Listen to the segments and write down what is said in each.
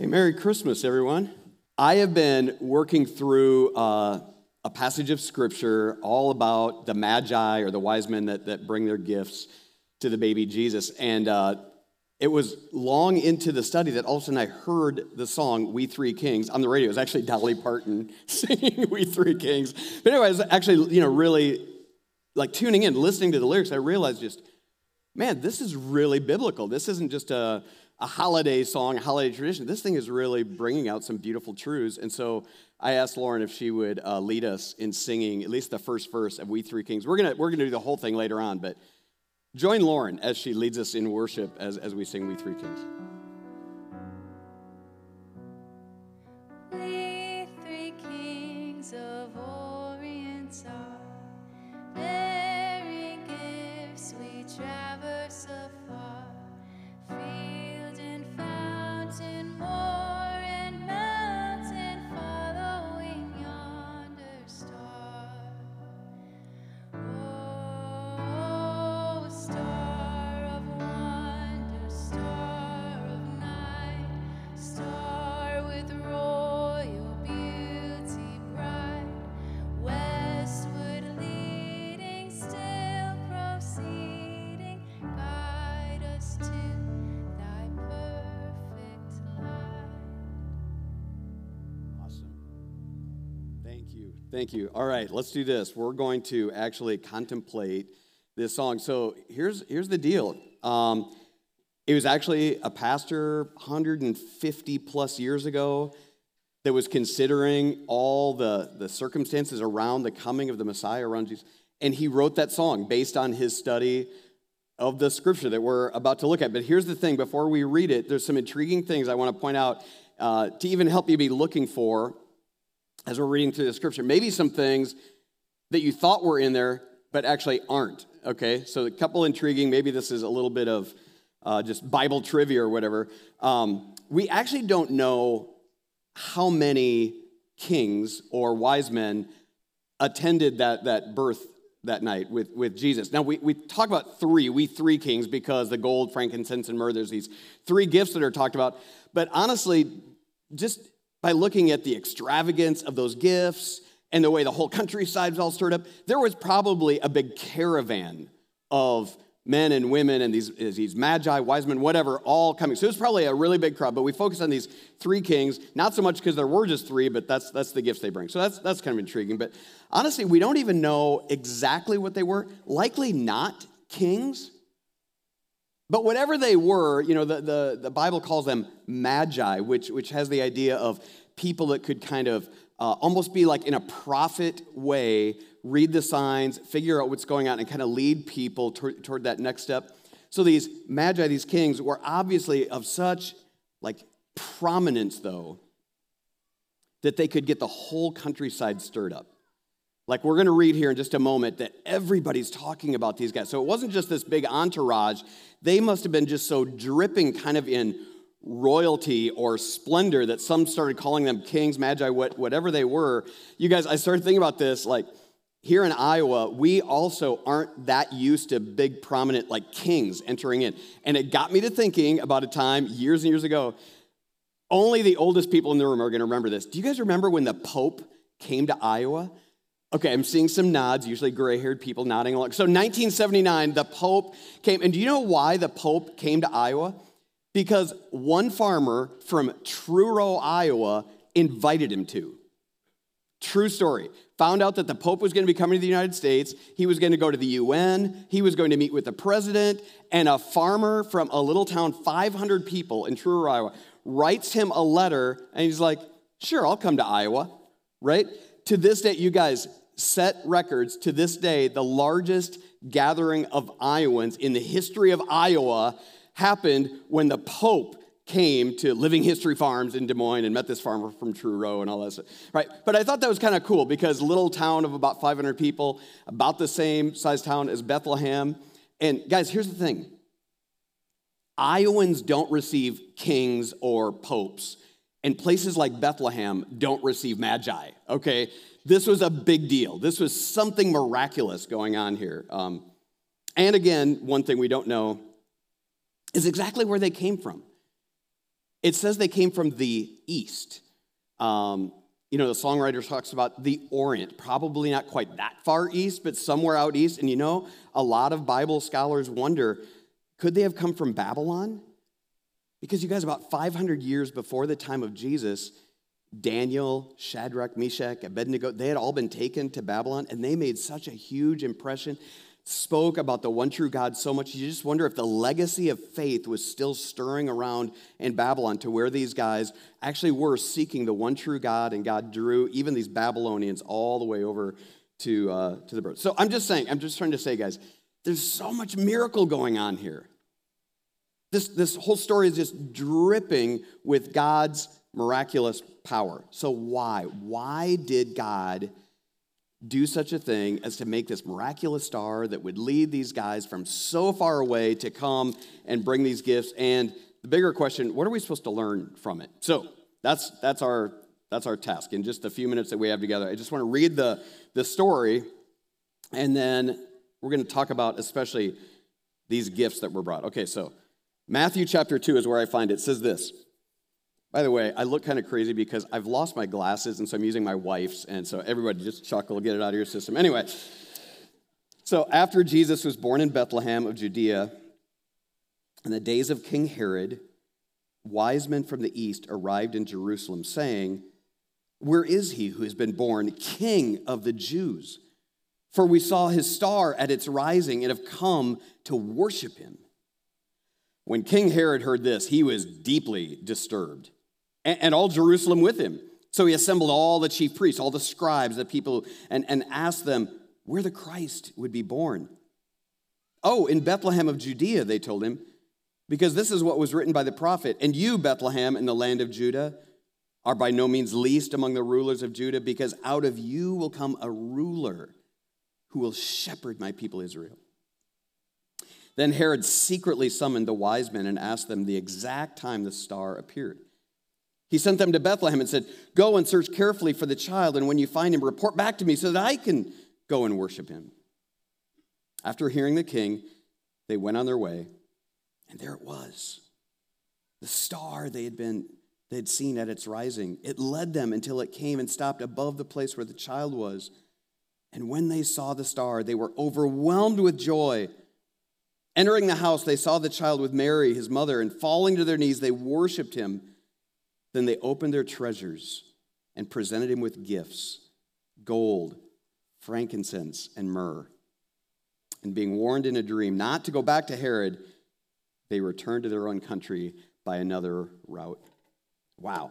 Hey, Merry Christmas, everyone. I have been working through uh, a passage of scripture all about the magi or the wise men that, that bring their gifts to the baby Jesus. And uh, it was long into the study that all of a sudden I heard the song We Three Kings on the radio. It was actually Dolly Parton singing We Three Kings. But anyway, I was actually, you know, really like tuning in, listening to the lyrics. I realized just, man, this is really biblical. This isn't just a a holiday song, a holiday tradition. This thing is really bringing out some beautiful truths. And so I asked Lauren if she would uh, lead us in singing at least the first verse of We Three Kings. We're going we're gonna do the whole thing later on, but join Lauren as she leads us in worship as, as we sing We Three Kings. Thank you. Thank you. All right, let's do this. We're going to actually contemplate this song. So here's, here's the deal. Um, it was actually a pastor 150 plus years ago that was considering all the, the circumstances around the coming of the Messiah around Jesus. And he wrote that song based on his study of the scripture that we're about to look at. But here's the thing before we read it, there's some intriguing things I want to point out uh, to even help you be looking for as we're reading through the scripture. Maybe some things that you thought were in there, but actually aren't. Okay, so a couple intriguing. Maybe this is a little bit of uh, just Bible trivia or whatever. Um, we actually don't know how many kings or wise men attended that, that birth that night with, with Jesus. Now, we, we talk about three, we three kings, because the gold, frankincense, and myrrh, there's these three gifts that are talked about. But honestly, just by looking at the extravagance of those gifts and the way the whole countryside all stirred up, there was probably a big caravan of men and women and these, these magi, wise men, whatever, all coming. So it was probably a really big crowd, but we focus on these three kings, not so much because there were just three, but that's, that's the gifts they bring. So that's, that's kind of intriguing. But honestly, we don't even know exactly what they were. Likely not kings, but whatever they were, you know, the, the, the Bible calls them magi, which, which has the idea of people that could kind of uh, almost be like in a prophet way, read the signs, figure out what's going on, and kind of lead people toward, toward that next step. So these magi, these kings, were obviously of such like prominence, though, that they could get the whole countryside stirred up. Like we're going to read here in just a moment that everybody's talking about these guys. So it wasn't just this big entourage. They must have been just so dripping kind of in royalty or splendor that some started calling them kings, magi, whatever they were. You guys, I started thinking about this like here in Iowa, we also aren't that used to big prominent like kings entering in. And it got me to thinking about a time years and years ago. Only the oldest people in the room are going to remember this. Do you guys remember when the Pope came to Iowa? Okay, I'm seeing some nods, usually gray haired people nodding along. So, 1979, the Pope came. And do you know why the Pope came to Iowa? Because one farmer from Truro, Iowa, invited him to. True story. Found out that the Pope was going to be coming to the United States. He was going to go to the UN. He was going to meet with the president. And a farmer from a little town, 500 people in Truro, Iowa, writes him a letter. And he's like, Sure, I'll come to Iowa, right? To this day, you guys set records. To this day, the largest gathering of Iowans in the history of Iowa happened when the Pope came to Living History Farms in Des Moines and met this farmer from Truro and all that stuff. Right? But I thought that was kind of cool because little town of about 500 people, about the same size town as Bethlehem. And guys, here's the thing. Iowans don't receive kings or popes and places like Bethlehem don't receive magi, okay? This was a big deal. This was something miraculous going on here. Um, and again, one thing we don't know is exactly where they came from. It says they came from the east. Um, you know, the songwriter talks about the Orient, probably not quite that far east, but somewhere out east. And you know, a lot of Bible scholars wonder could they have come from Babylon? Because you guys, about 500 years before the time of Jesus, Daniel, Shadrach, Meshach, Abednego, they had all been taken to Babylon and they made such a huge impression spoke about the one true God so much, you just wonder if the legacy of faith was still stirring around in Babylon to where these guys actually were seeking the one true God, and God drew even these Babylonians all the way over to, uh, to the birth. So I'm just saying, I'm just trying to say, guys, there's so much miracle going on here. This, this whole story is just dripping with God's miraculous power. So, why? Why did God do such a thing as to make this miraculous star that would lead these guys from so far away to come and bring these gifts and the bigger question what are we supposed to learn from it so that's that's our that's our task in just a few minutes that we have together i just want to read the the story and then we're going to talk about especially these gifts that were brought okay so matthew chapter 2 is where i find it, it says this by the way, I look kind of crazy because I've lost my glasses, and so I'm using my wife's, and so everybody just chuckle, get it out of your system. Anyway, so after Jesus was born in Bethlehem of Judea, in the days of King Herod, wise men from the east arrived in Jerusalem, saying, Where is he who has been born king of the Jews? For we saw his star at its rising and have come to worship him. When King Herod heard this, he was deeply disturbed and, all Jerusalem with him. So he assembled all the chief priests, all the scribes, the people, and, and asked them where the Christ would be born. Oh, in Bethlehem of Judea, they told him, because this is what was written by the prophet. And you, Bethlehem, in the land of Judah, are by no means least among the rulers of Judah, because out of you will come a ruler who will shepherd my people Israel. Then Herod secretly summoned the wise men and asked them the exact time the star appeared. He sent them to Bethlehem and said, Go and search carefully for the child, and when you find him, report back to me so that I can go and worship him. After hearing the king, they went on their way, and there it was the star they had been they had seen at its rising it led them until it came and stopped above the place where the child was and when they saw the star they were overwhelmed with joy entering the house they saw the child with mary his mother and falling to their knees they worshiped him then they opened their treasures and presented him with gifts gold, frankincense, and myrrh. And being warned in a dream not to go back to Herod, they returned to their own country by another route. Wow.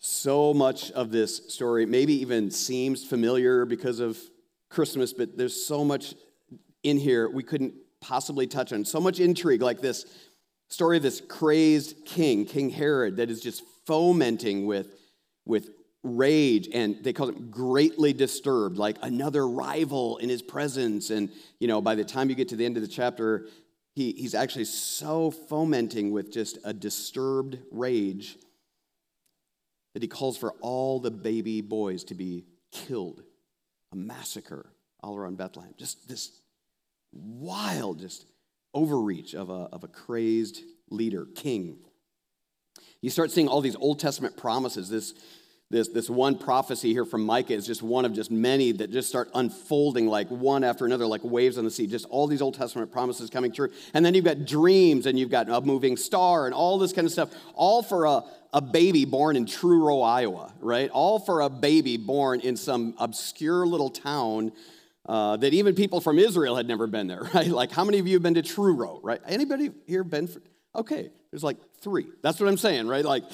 So much of this story maybe even seems familiar because of Christmas, but there's so much in here we couldn't possibly touch on. So much intrigue like this story of this crazed king, King Herod, that is just fomenting with, with rage and they call it greatly disturbed like another rival in his presence. And you know by the time you get to the end of the chapter he, he's actually so fomenting with just a disturbed rage that he calls for all the baby boys to be killed. A massacre all around bethlehem. Just this wild just overreach of a, of a crazed leader, king. You start seeing all these Old Testament promises. This, this, this one prophecy here from Micah is just one of just many that just start unfolding like one after another, like waves on the sea. Just all these Old Testament promises coming true. And then you've got dreams and you've got a moving star and all this kind of stuff, all for a, a baby born in Truro, Iowa, right? All for a baby born in some obscure little town uh, that even people from Israel had never been there, right? Like, how many of you have been to Truro, right? Anybody here been? For, okay, there's like three. That's what I'm saying, right? Like,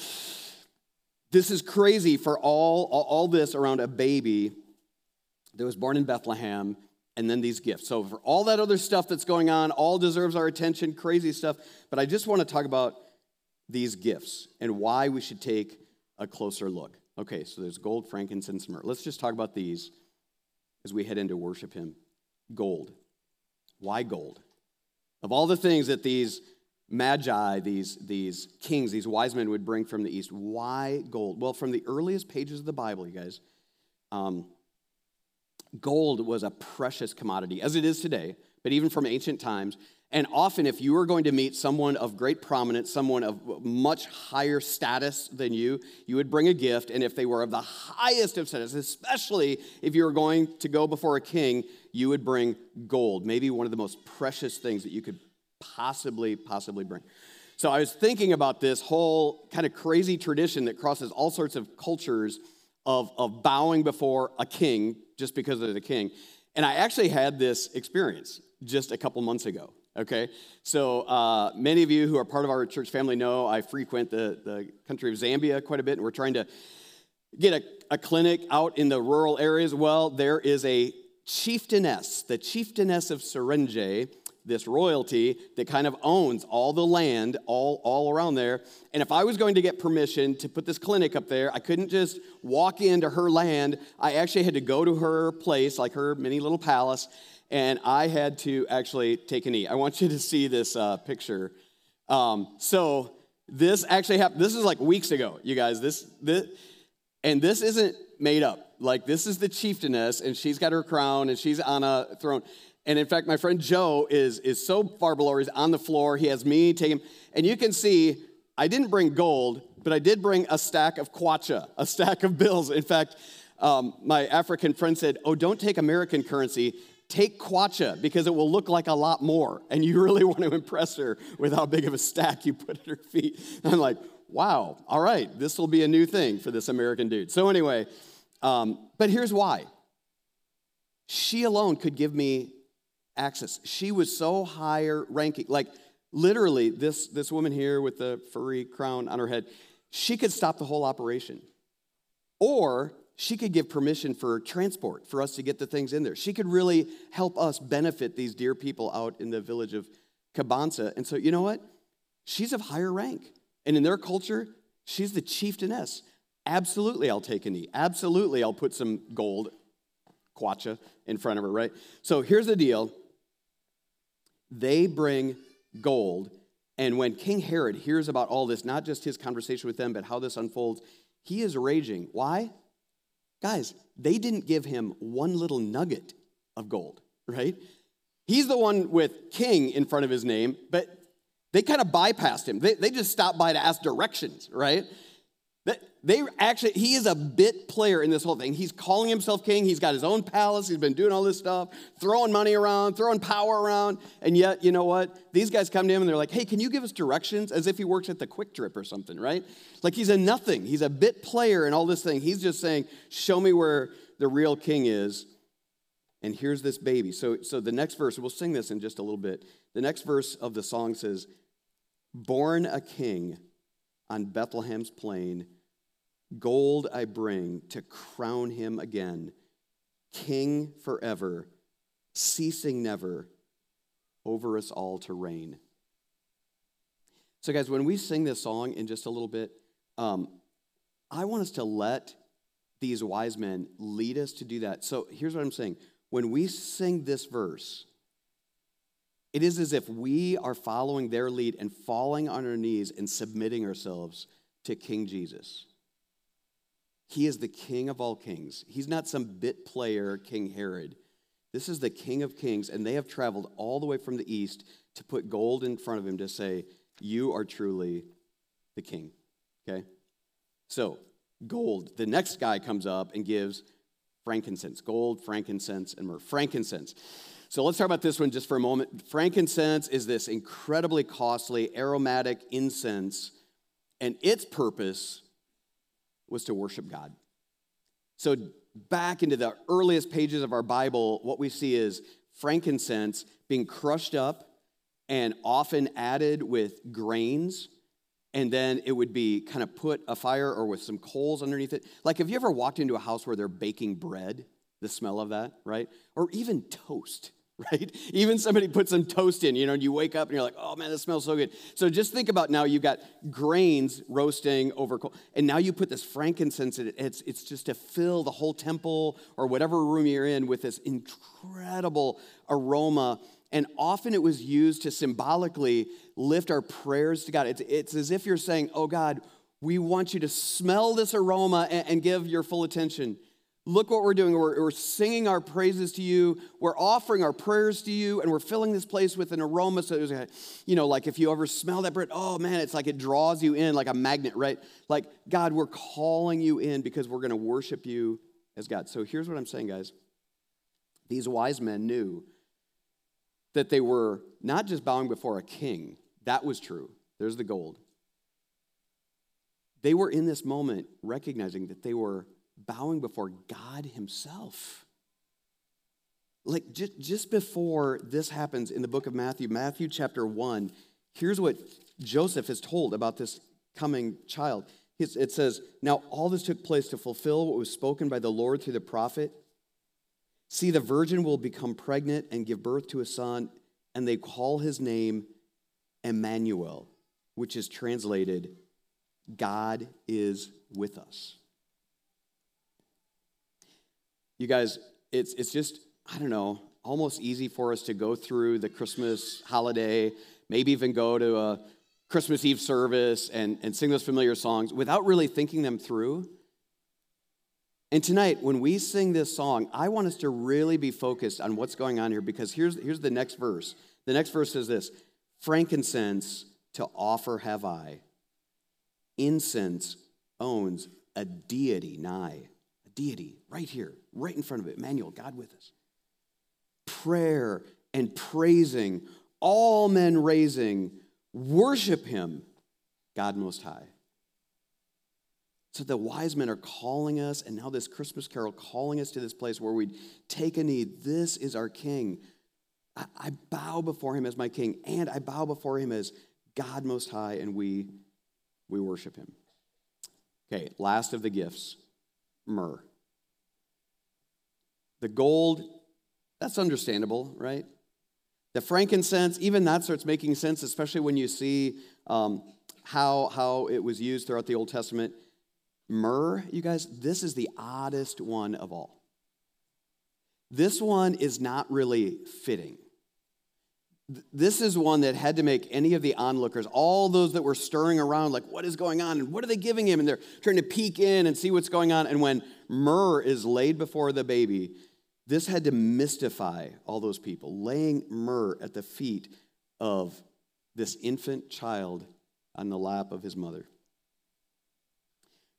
this is crazy for all, all, all this around a baby that was born in Bethlehem and then these gifts. So, for all that other stuff that's going on, all deserves our attention, crazy stuff. But I just want to talk about these gifts and why we should take a closer look. Okay, so there's gold, frankincense, and myrrh. Let's just talk about these as we head in to worship Him. Gold. Why gold? Of all the things that these magi, these, these kings, these wise men would bring from the east, why gold? Well, from the earliest pages of the Bible, you guys, um, gold was a precious commodity, as it is today. But even from ancient times. And often, if you were going to meet someone of great prominence, someone of much higher status than you, you would bring a gift. And if they were of the highest of status, especially if you were going to go before a king, you would bring gold, maybe one of the most precious things that you could possibly, possibly bring. So I was thinking about this whole kind of crazy tradition that crosses all sorts of cultures of, of bowing before a king just because they're the king. And I actually had this experience just a couple months ago. Okay, so uh, many of you who are part of our church family know I frequent the, the country of Zambia quite a bit, and we're trying to get a, a clinic out in the rural areas. Well, there is a chieftainess, the chieftainess of Serenge, this royalty that kind of owns all the land all, all around there. And if I was going to get permission to put this clinic up there, I couldn't just walk into her land. I actually had to go to her place, like her mini little palace, and I had to actually take a knee. I want you to see this uh, picture. Um, so this actually happened. This is like weeks ago, you guys. This, this, and this isn't made up. Like this is the chieftainess, and she's got her crown, and she's on a throne. And in fact, my friend Joe is is so far below. He's on the floor. He has me take him, and you can see I didn't bring gold, but I did bring a stack of kwacha, a stack of bills. In fact. Um, my African friend said, Oh, don't take American currency take kwacha because it will look like a lot more. And you really want to impress her with how big of a stack you put at her feet. And I'm like, wow, all right, this will be a new thing for this American dude. So, anyway, um, but here's why she alone could give me access. She was so higher ranking. Like, literally, this, this woman here with the furry crown on her head, she could stop the whole operation. Or she could give permission for transport for us to get the things in there. She could really help us benefit these dear people out in the village of Kabansa. And so, you know what? She's of higher rank. And in their culture, she's the chieftainess. Absolutely, I'll take a knee. Absolutely, I'll put some gold, kwacha, in front of her, right? So here's the deal they bring gold. And when King Herod hears about all this, not just his conversation with them, but how this unfolds, he is raging. Why? Guys, they didn't give him one little nugget of gold, right? He's the one with king in front of his name, but they kind of bypassed him. They, they just stopped by to ask directions, right? They actually, he is a bit player in this whole thing. He's calling himself king. He's got his own palace. He's been doing all this stuff, throwing money around, throwing power around. And yet, you know what? These guys come to him and they're like, hey, can you give us directions? As if he works at the QuikTrip or something, right? Like he's a nothing. He's a bit player in all this thing. He's just saying, show me where the real king is. And here's this baby. So, so the next verse, we'll sing this in just a little bit. The next verse of the song says, Born a king on Bethlehem's plain Gold I bring to crown him again, King forever, ceasing never, over us all to reign. So, guys, when we sing this song in just a little bit, um, I want us to let these wise men lead us to do that. So, here's what I'm saying. When we sing this verse, it is as if we are following their lead and falling on our knees and submitting ourselves to King Jesus. He is the king of all kings. He's not some bit player, King Herod. This is the king of kings, and they have traveled all the way from the east to put gold in front of him to say, You are truly the king. Okay? So, gold. The next guy comes up and gives frankincense gold, frankincense, and myrrh. Frankincense. So let's talk about this one just for a moment. Frankincense is this incredibly costly aromatic incense, and its purpose was to worship God. So, back into the earliest pages of our Bible, what we see is frankincense being crushed up and often added with grains. And then it would be kind of put a fire or with some coals underneath it. Like, have you ever walked into a house where they're baking bread? The smell of that, right? Or even toast. right? Even somebody put some toast in, you know, and you wake up and you're like, oh man, this smells so good. So just think about now you've got grains roasting over coal, and now you put this frankincense in it. It's, it's just to fill the whole temple or whatever room you're in with this incredible aroma. And often it was used to symbolically lift our prayers to God. It's, it's as if you're saying, oh God, we want you to smell this aroma and, and give your full attention. Look what we're doing. We're, we're, singing our praises to you. We're offering our prayers to you, and we're filling this place with an aroma. So, there's you know, like if you ever smell that bread, oh man, it's like it draws you in like a magnet, right? Like, God, we're calling you in because we're going to worship you as God. So, here's what I'm saying, guys. These wise men knew that they were not just bowing before a king, that was true. There's the gold. They were in this moment recognizing that they were bowing before God Himself. Like just, just before this happens in the book of Matthew, Matthew chapter 1, here's what Joseph is told about this coming child. It says, Now all this took place to fulfill what was spoken by the Lord through the prophet. See, the virgin will become pregnant and give birth to a son, and they call his name Emmanuel, which is translated, God is with us. You guys, it's, it's just, I don't know, almost easy for us to go through the Christmas holiday, maybe even go to a Christmas Eve service and, and sing those familiar songs without really thinking them through. And tonight, when we sing this song, I want us to really be focused on what's going on here because here's, here's the next verse. The next verse says this Frankincense to offer have I, incense owns a deity nigh deity right here, right in front of it. Emmanuel, God with us. Prayer and praising, all men raising, worship him, God Most High. So the wise men are calling us, and now this Christmas carol calling us to this place where we take a knee. This is our King. I, I bow before him as my King, and I bow before him as God Most High, and we, we worship him. Okay, last of the gifts myrrh. The gold, that's understandable, right? The frankincense, even that starts making sense, especially when you see um, how, how it was used throughout the Old Testament. Myrrh, you guys, this is the oddest one of all. This one is not really fitting. This is one that had to make any of the onlookers, all those that were stirring around, like, what is going on? And what are they giving him? And they're trying to peek in and see what's going on. And when myrrh is laid before the baby, this had to mystify all those people, laying myrrh at the feet of this infant child on the lap of his mother.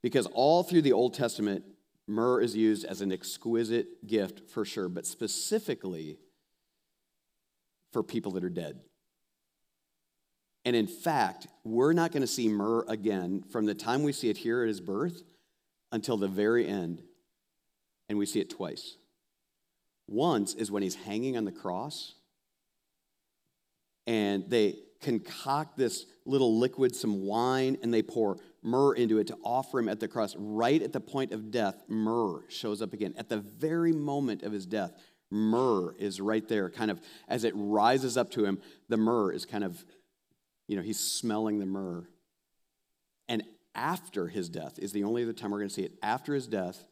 Because all through the Old Testament, myrrh is used as an exquisite gift for sure, but specifically for people that are dead. And in fact, we're not going to see myrrh again from the time we see it here at his birth until the very end. And we see it twice. Once is when he's hanging on the cross, and they concoct this little liquid, some wine, and they pour myrrh into it to offer him at the cross. Right at the point of death, myrrh shows up again. At the very moment of his death, myrrh is right there, kind of as it rises up to him. The myrrh is kind of, you know, he's smelling the myrrh. And after his death is the only other time we're going to see it. After his death,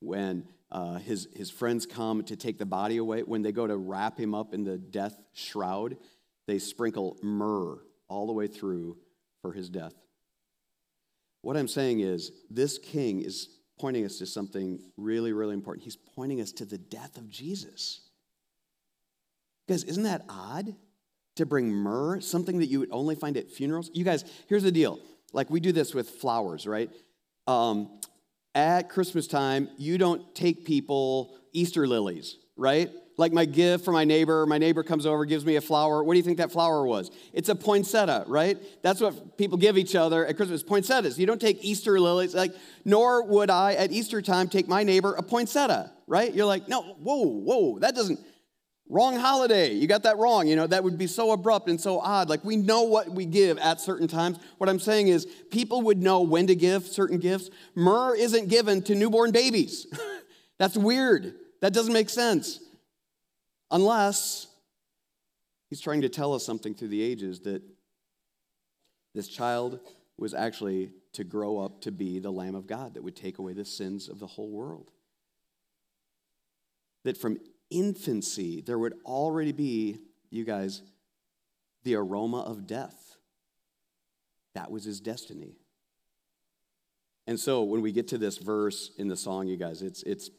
when uh, his, his friends come to take the body away. When they go to wrap him up in the death shroud, they sprinkle myrrh all the way through for his death. What I'm saying is, this king is pointing us to something really, really important. He's pointing us to the death of Jesus. Guys, isn't that odd to bring myrrh, something that you would only find at funerals? You guys, here's the deal. Like we do this with flowers, right? Um, at Christmas time, you don't take people Easter lilies, right? Like my gift for my neighbor, my neighbor comes over, gives me a flower. What do you think that flower was? It's a poinsettia, right? That's what people give each other at Christmas, poinsettias. You don't take Easter lilies, like, nor would I at Easter time take my neighbor a poinsettia, right? You're like, no, whoa, whoa, that doesn't, Wrong holiday. You got that wrong. You know, that would be so abrupt and so odd. Like, we know what we give at certain times. What I'm saying is, people would know when to give certain gifts. Myrrh isn't given to newborn babies. That's weird. That doesn't make sense. Unless he's trying to tell us something through the ages that this child was actually to grow up to be the Lamb of God that would take away the sins of the whole world. That from infancy, there would already be, you guys, the aroma of death. That was his destiny. And so when we get to this verse in the song, you guys, it's, it's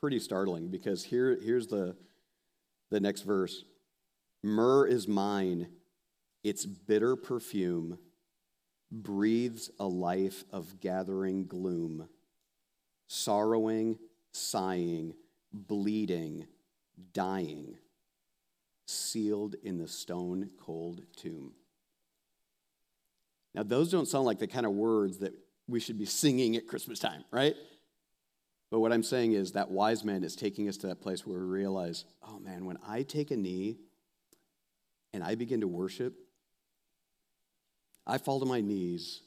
pretty startling because here, here's the, the next verse Myrrh is mine, its bitter perfume breathes a life of gathering gloom, sorrowing, sighing, bleeding, dying, sealed in the stone cold tomb. Now, those don't sound like the kind of words that we should be singing at Christmas time, right? But what I'm saying is that wise man is taking us to that place where we realize, oh man, when I take a knee and I begin to worship, I fall to my knees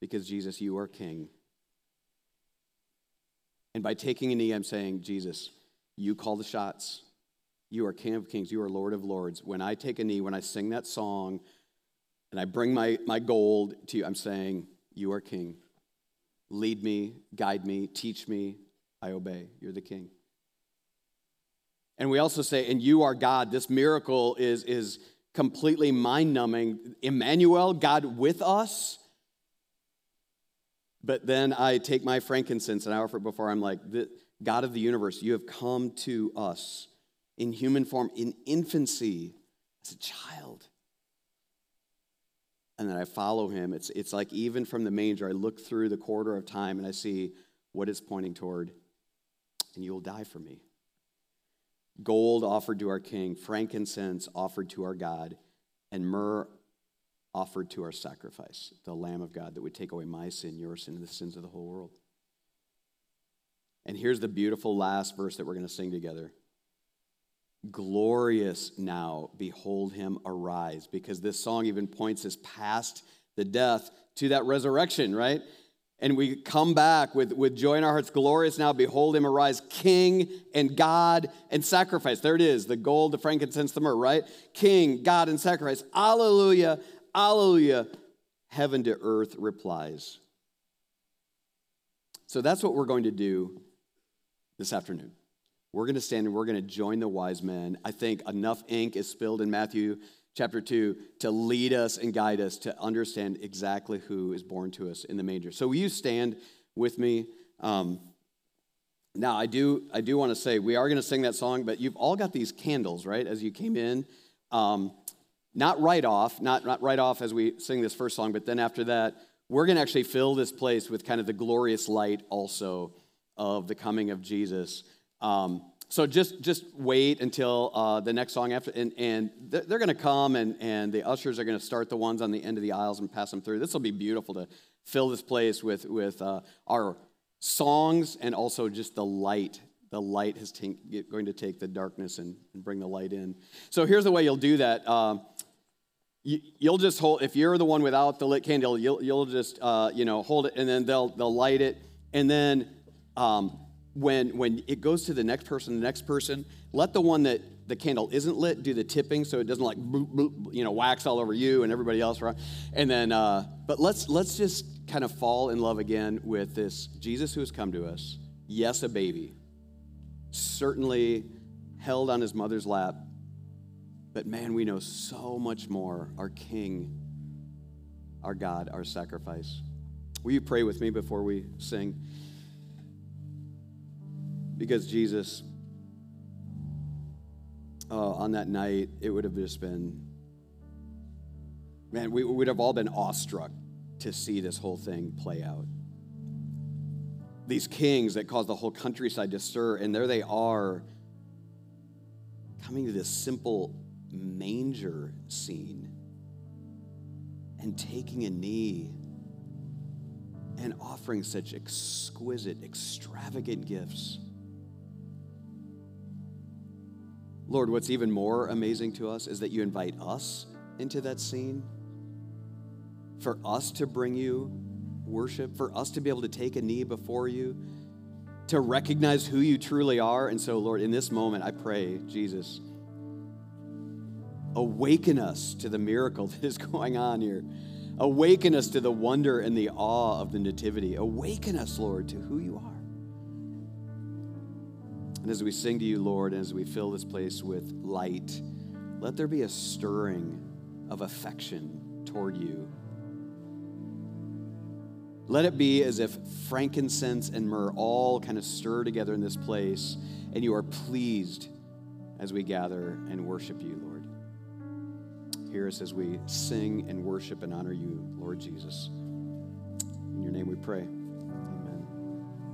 because Jesus, you are king. And by taking a knee, I'm saying, Jesus, you call the shots. You are King of Kings. You are Lord of Lords. When I take a knee, when I sing that song, and I bring my, my gold to you, I'm saying, You are King. Lead me, guide me, teach me. I obey. You're the King. And we also say, And you are God. This miracle is, is completely mind numbing. Emmanuel, God with us. But then I take my frankincense and I offer it before I'm like, God of the universe, you have come to us in human form, in infancy, as a child. And then I follow him. It's, it's like even from the manger, I look through the corridor of time and I see what it's pointing toward. And you will die for me. Gold offered to our king, frankincense offered to our God, and myrrh offered to our sacrifice, the Lamb of God that would take away my sin, your sin, and the sins of the whole world. And here's the beautiful last verse that we're going to sing together. Glorious now, behold him arise, because this song even points us past the death to that resurrection, right? And we come back with, with joy in our hearts. Glorious now, behold him arise, King and God and sacrifice. There it is the gold, the frankincense, the myrrh, right? King, God, and sacrifice. Alleluia, alleluia. Heaven to earth replies. So that's what we're going to do this afternoon. We're going to stand and we're going to join the wise men. I think enough ink is spilled in Matthew chapter 2 to lead us and guide us to understand exactly who is born to us in the manger. So will you stand with me? Um, now I do I do want to say we are going to sing that song, but you've all got these candles, right? As you came in. Um, not right off, not, not right off as we sing this first song, but then after that, we're going to actually fill this place with kind of the glorious light also of the coming of Jesus. Um, so just just wait until uh, the next song after, and, and they're, going to come, and, and the ushers are going to start the ones on the end of the aisles and pass them through. This will be beautiful to fill this place with with uh, our songs and also just the light. The light is t- going to take the darkness and, and, bring the light in. So here's the way you'll do that. Uh, you, will just hold. If you're the one without the lit candle, you'll you'll just uh, you know hold it, and then they'll they'll light it, and then. Um, when when it goes to the next person, the next person, let the one that the candle isn't lit do the tipping so it doesn't like boop, boop, you know wax all over you and everybody else right and then uh, but let's let's just kind of fall in love again with this jesus who has come to us. Yes a baby. Certainly held on his mother's lap. But man we know so much more. Our king our god our sacrifice. Will you pray with me before we sing because Jesus, uh, on that night, it would have just been, man, we would have all been awestruck to see this whole thing play out. These kings that caused the whole countryside to stir, and there they are coming to this simple manger scene and taking a knee and offering such exquisite, extravagant gifts. Lord, what's even more amazing to us is that you invite us into that scene for us to bring you worship, for us to be able to take a knee before you, to recognize who you truly are. And so, Lord, in this moment, I pray, Jesus, awaken us to the miracle that is going on here. Awaken us to the wonder and the awe of the Nativity. Awaken us, Lord, to who you are. And as we sing to you, Lord, and as we fill this place with light, let there be a stirring of affection toward you. Let it be as if frankincense and myrrh all kind of stir together in this place, and you are pleased as we gather and worship you, Lord. Hear us as we sing and worship and honor you, Lord Jesus. In your name we pray.